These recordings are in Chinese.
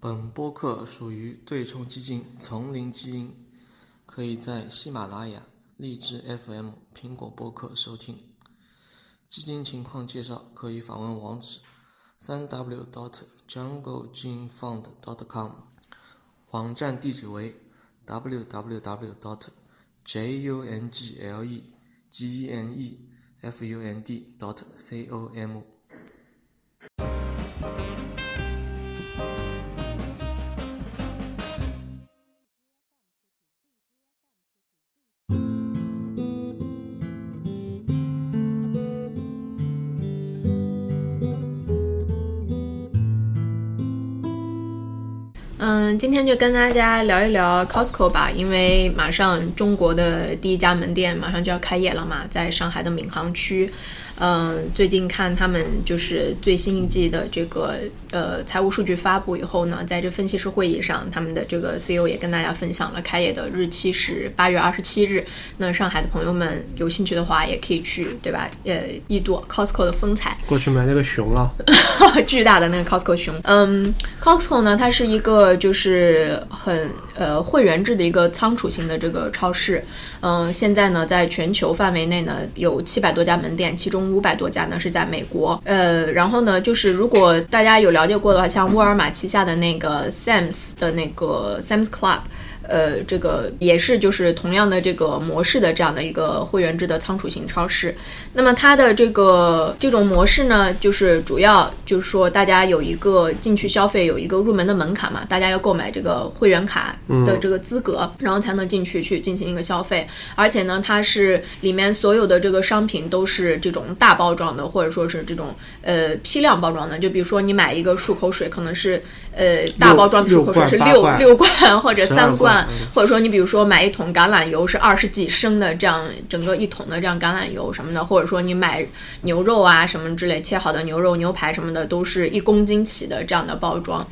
本播客属于对冲基金丛林基因，可以在喜马拉雅、荔枝 FM、苹果播客收听。基金情况介绍可以访问网址：三 w dot jungle gene fund dot com 网站地址为 www dot jungle-genefund dot com。嗯，今天就跟大家聊一聊 Costco 吧，因为马上中国的第一家门店马上就要开业了嘛，在上海的闵行区。嗯，最近看他们就是最新一季的这个呃财务数据发布以后呢，在这分析师会议上，他们的这个 CEO 也跟大家分享了开业的日期是八月二十七日。那上海的朋友们有兴趣的话，也可以去，对吧？呃，一睹 Costco 的风采。过去买那个熊了，巨大的那个 Costco 熊。嗯，Costco 呢，它是一个就是很呃会员制的一个仓储型的这个超市。嗯，现在呢，在全球范围内呢，有七百多家门店，其中五百多家呢是在美国，呃，然后呢，就是如果大家有了解过的话，像沃尔玛旗下的那个 Sam's 的那个 Sam's Club。呃，这个也是就是同样的这个模式的这样的一个会员制的仓储型超市。那么它的这个这种模式呢，就是主要就是说大家有一个进去消费有一个入门的门槛嘛，大家要购买这个会员卡的这个资格，然后才能进去去进行一个消费。而且呢，它是里面所有的这个商品都是这种大包装的，或者说是这种呃批量包装的。就比如说你买一个漱口水，可能是呃大包装的漱口水是六六罐或者三罐。或者说你比如说买一桶橄榄油是二十几升的这样整个一桶的这样橄榄油什么的，或者说你买牛肉啊什么之类切好的牛肉牛排什么的都是一公斤起的这样的包装，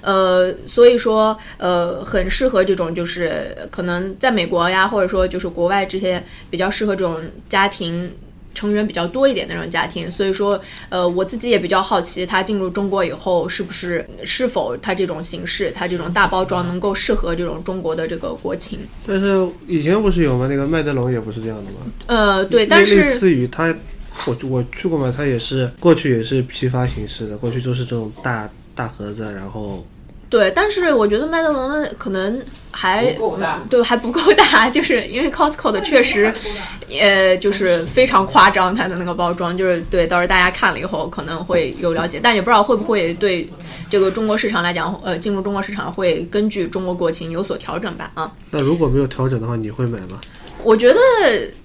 呃，所以说呃很适合这种就是可能在美国呀或者说就是国外这些比较适合这种家庭。成员比较多一点的那种家庭，所以说，呃，我自己也比较好奇，它进入中国以后是不是是否它这种形式，它这种大包装能够适合这种中国的这个国情。但是以前不是有吗？那个麦德龙也不是这样的吗？呃，对，但是类似于它，我我去过嘛，它也是过去也是批发形式的，过去就是这种大大盒子，然后。对，但是我觉得麦德龙的可能还对还不够大，就是因为 Costco 的确实，呃，就是非常夸张，它的那个包装，就是对，到时候大家看了以后可能会有了解，但也不知道会不会对这个中国市场来讲，呃，进入中国市场会根据中国国情有所调整吧？啊，那如果没有调整的话，你会买吗？我觉得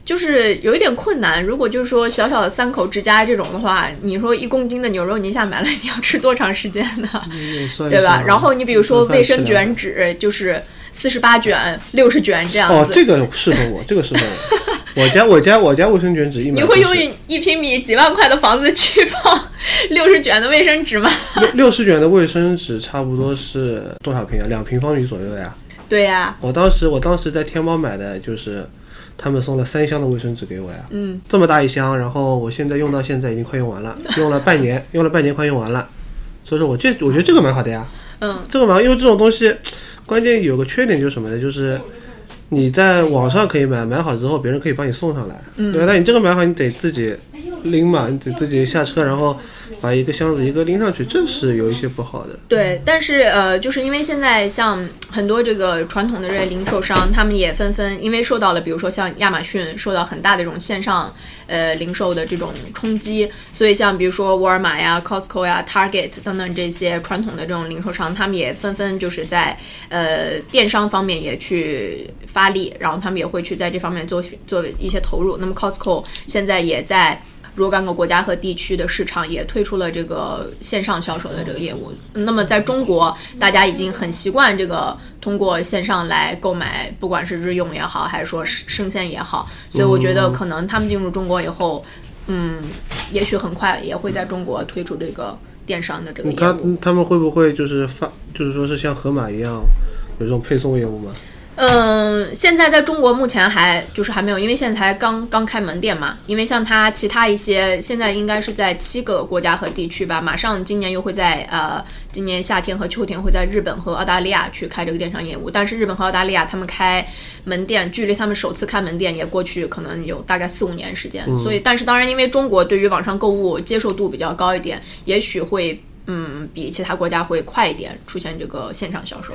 就是有一点困难。如果就是说小小的三口之家这种的话，你说一公斤的牛肉你一下买来，你要吃多长时间呢？对吧？然后你比如说卫生卷纸，就是四十八卷、六十卷这样子。哦，这个适合我，这个适合我。我家我家我家卫生卷纸一买，你会用一平米几万块的房子去放六十卷的卫生纸吗？六六十卷的卫生纸差不多是多少平啊？两平方米左右呀。对呀。我当时我当时在天猫买的就是。他们送了三箱的卫生纸给我呀，嗯，这么大一箱，然后我现在用到现在已经快用完了，用了半年，用了半年快用完了，所以说我这我觉得这个蛮好的呀，嗯，这个蛮，因为这种东西，关键有个缺点就是什么呢？就是你在网上可以买，买好之后别人可以帮你送上来，嗯，对吧？那你这个买好，你得自己拎嘛，你得自己下车，然后。把一个箱子一个拎上去，这是有一些不好的。对，但是呃，就是因为现在像很多这个传统的这些零售商，他们也纷纷因为受到了，比如说像亚马逊受到很大的这种线上呃零售的这种冲击，所以像比如说沃尔玛呀、Costco 呀、Target 等等这些传统的这种零售商，他们也纷纷就是在呃电商方面也去发力，然后他们也会去在这方面做做一些投入。那么 Costco 现在也在。若干个国家和地区的市场也推出了这个线上销售的这个业务。那么在中国，大家已经很习惯这个通过线上来购买，不管是日用也好，还是说生鲜也好。所以我觉得可能他们进入中国以后，嗯，也许很快也会在中国推出这个电商的这个业务。他他们会不会就是发，就是说是像盒马一样有这种配送业务吗？嗯，现在在中国目前还就是还没有，因为现在才刚刚开门店嘛。因为像它其他一些，现在应该是在七个国家和地区吧，马上今年又会在呃，今年夏天和秋天会在日本和澳大利亚去开这个电商业务。但是日本和澳大利亚他们开门店，距离他们首次开门店也过去可能有大概四五年时间。所以，但是当然，因为中国对于网上购物接受度比较高一点，也许会嗯比其他国家会快一点出现这个线上销售。